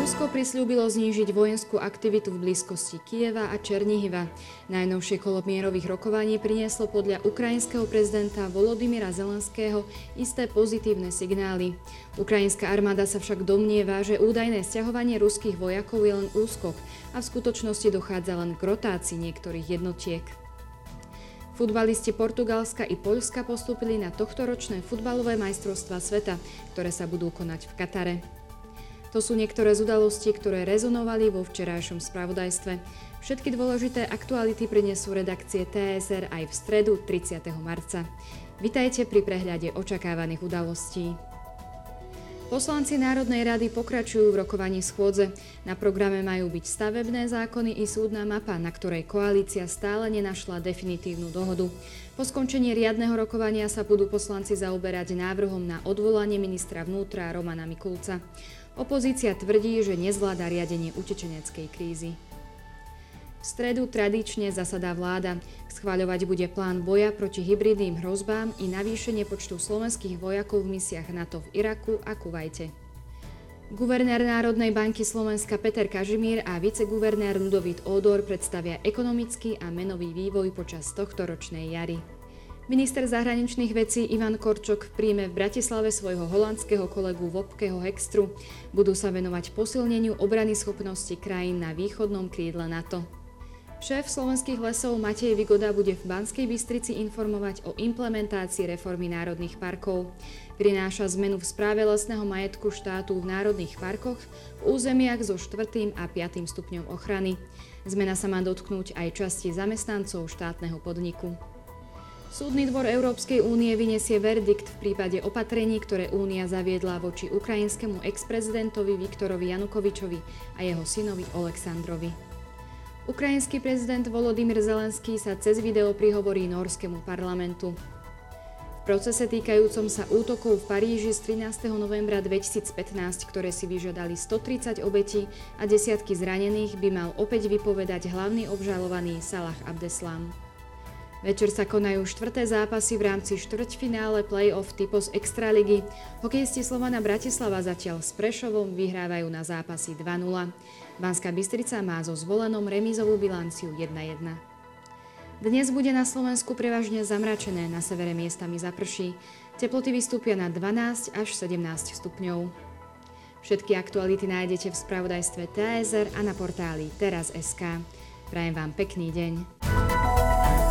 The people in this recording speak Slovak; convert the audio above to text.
Rusko prislúbilo znížiť vojenskú aktivitu v blízkosti Kieva a Černihiva. Najnovšie kolo mierových rokovaní prinieslo podľa ukrajinského prezidenta Volodymyra Zelenského isté pozitívne signály. Ukrajinská armáda sa však domnieva, že údajné stiahovanie ruských vojakov je len úskok a v skutočnosti dochádza len k rotácii niektorých jednotiek. Futbalisti Portugalska i Poľska postúpili na tohtoročné futbalové majstrovstvá sveta, ktoré sa budú konať v Katare. To sú niektoré z udalostí, ktoré rezonovali vo včerajšom spravodajstve. Všetky dôležité aktuality prinesú redakcie TSR aj v stredu 30. marca. Vitajte pri prehľade očakávaných udalostí. Poslanci Národnej rady pokračujú v rokovaní schôdze. Na programe majú byť stavebné zákony i súdna mapa, na ktorej koalícia stále nenašla definitívnu dohodu. Po skončení riadneho rokovania sa budú poslanci zaoberať návrhom na odvolanie ministra vnútra Romana Mikulca. Opozícia tvrdí, že nezvláda riadenie utečeneckej krízy. V stredu tradične zasadá vláda. Schváľovať bude plán boja proti hybridným hrozbám i navýšenie počtu slovenských vojakov v misiách NATO v Iraku a Kuvajte. Guvernér Národnej banky Slovenska Peter Kažimír a viceguvernér Ludovít Ódor predstavia ekonomický a menový vývoj počas tohto ročnej jary. Minister zahraničných vecí Ivan Korčok príjme v Bratislave svojho holandského kolegu Vopkeho Hekstru. Budú sa venovať posilneniu obrany schopnosti krajín na východnom krídle NATO. Šéf slovenských lesov Matej Vigoda bude v Banskej Bystrici informovať o implementácii reformy národných parkov. Prináša zmenu v správe lesného majetku štátu v národných parkoch v územiach so 4. a 5. stupňom ochrany. Zmena sa má dotknúť aj časti zamestnancov štátneho podniku. Súdny dvor Európskej únie vyniesie verdikt v prípade opatrení, ktoré únia zaviedla voči ukrajinskému ex-prezidentovi Viktorovi Janukovičovi a jeho synovi Oleksandrovi. Ukrajinský prezident Volodymyr Zelenský sa cez video prihovorí norskému parlamentu. V procese týkajúcom sa útokov v Paríži z 13. novembra 2015, ktoré si vyžiadali 130 obetí a desiatky zranených, by mal opäť vypovedať hlavný obžalovaný Salah Abdeslam. Večer sa konajú štvrté zápasy v rámci štvrťfinále play-off typos Extraligy. Hokejisti Slovana Bratislava zatiaľ s Prešovom vyhrávajú na zápasy 2-0. Banská Bystrica má so zvolenom remízovú bilanciu 1-1. Dnes bude na Slovensku prevažne zamračené, na severe miestami zaprší. Teploty vystúpia na 12 až 17 stupňov. Všetky aktuality nájdete v spravodajstve TSR a na portáli teraz.sk. Prajem vám pekný deň.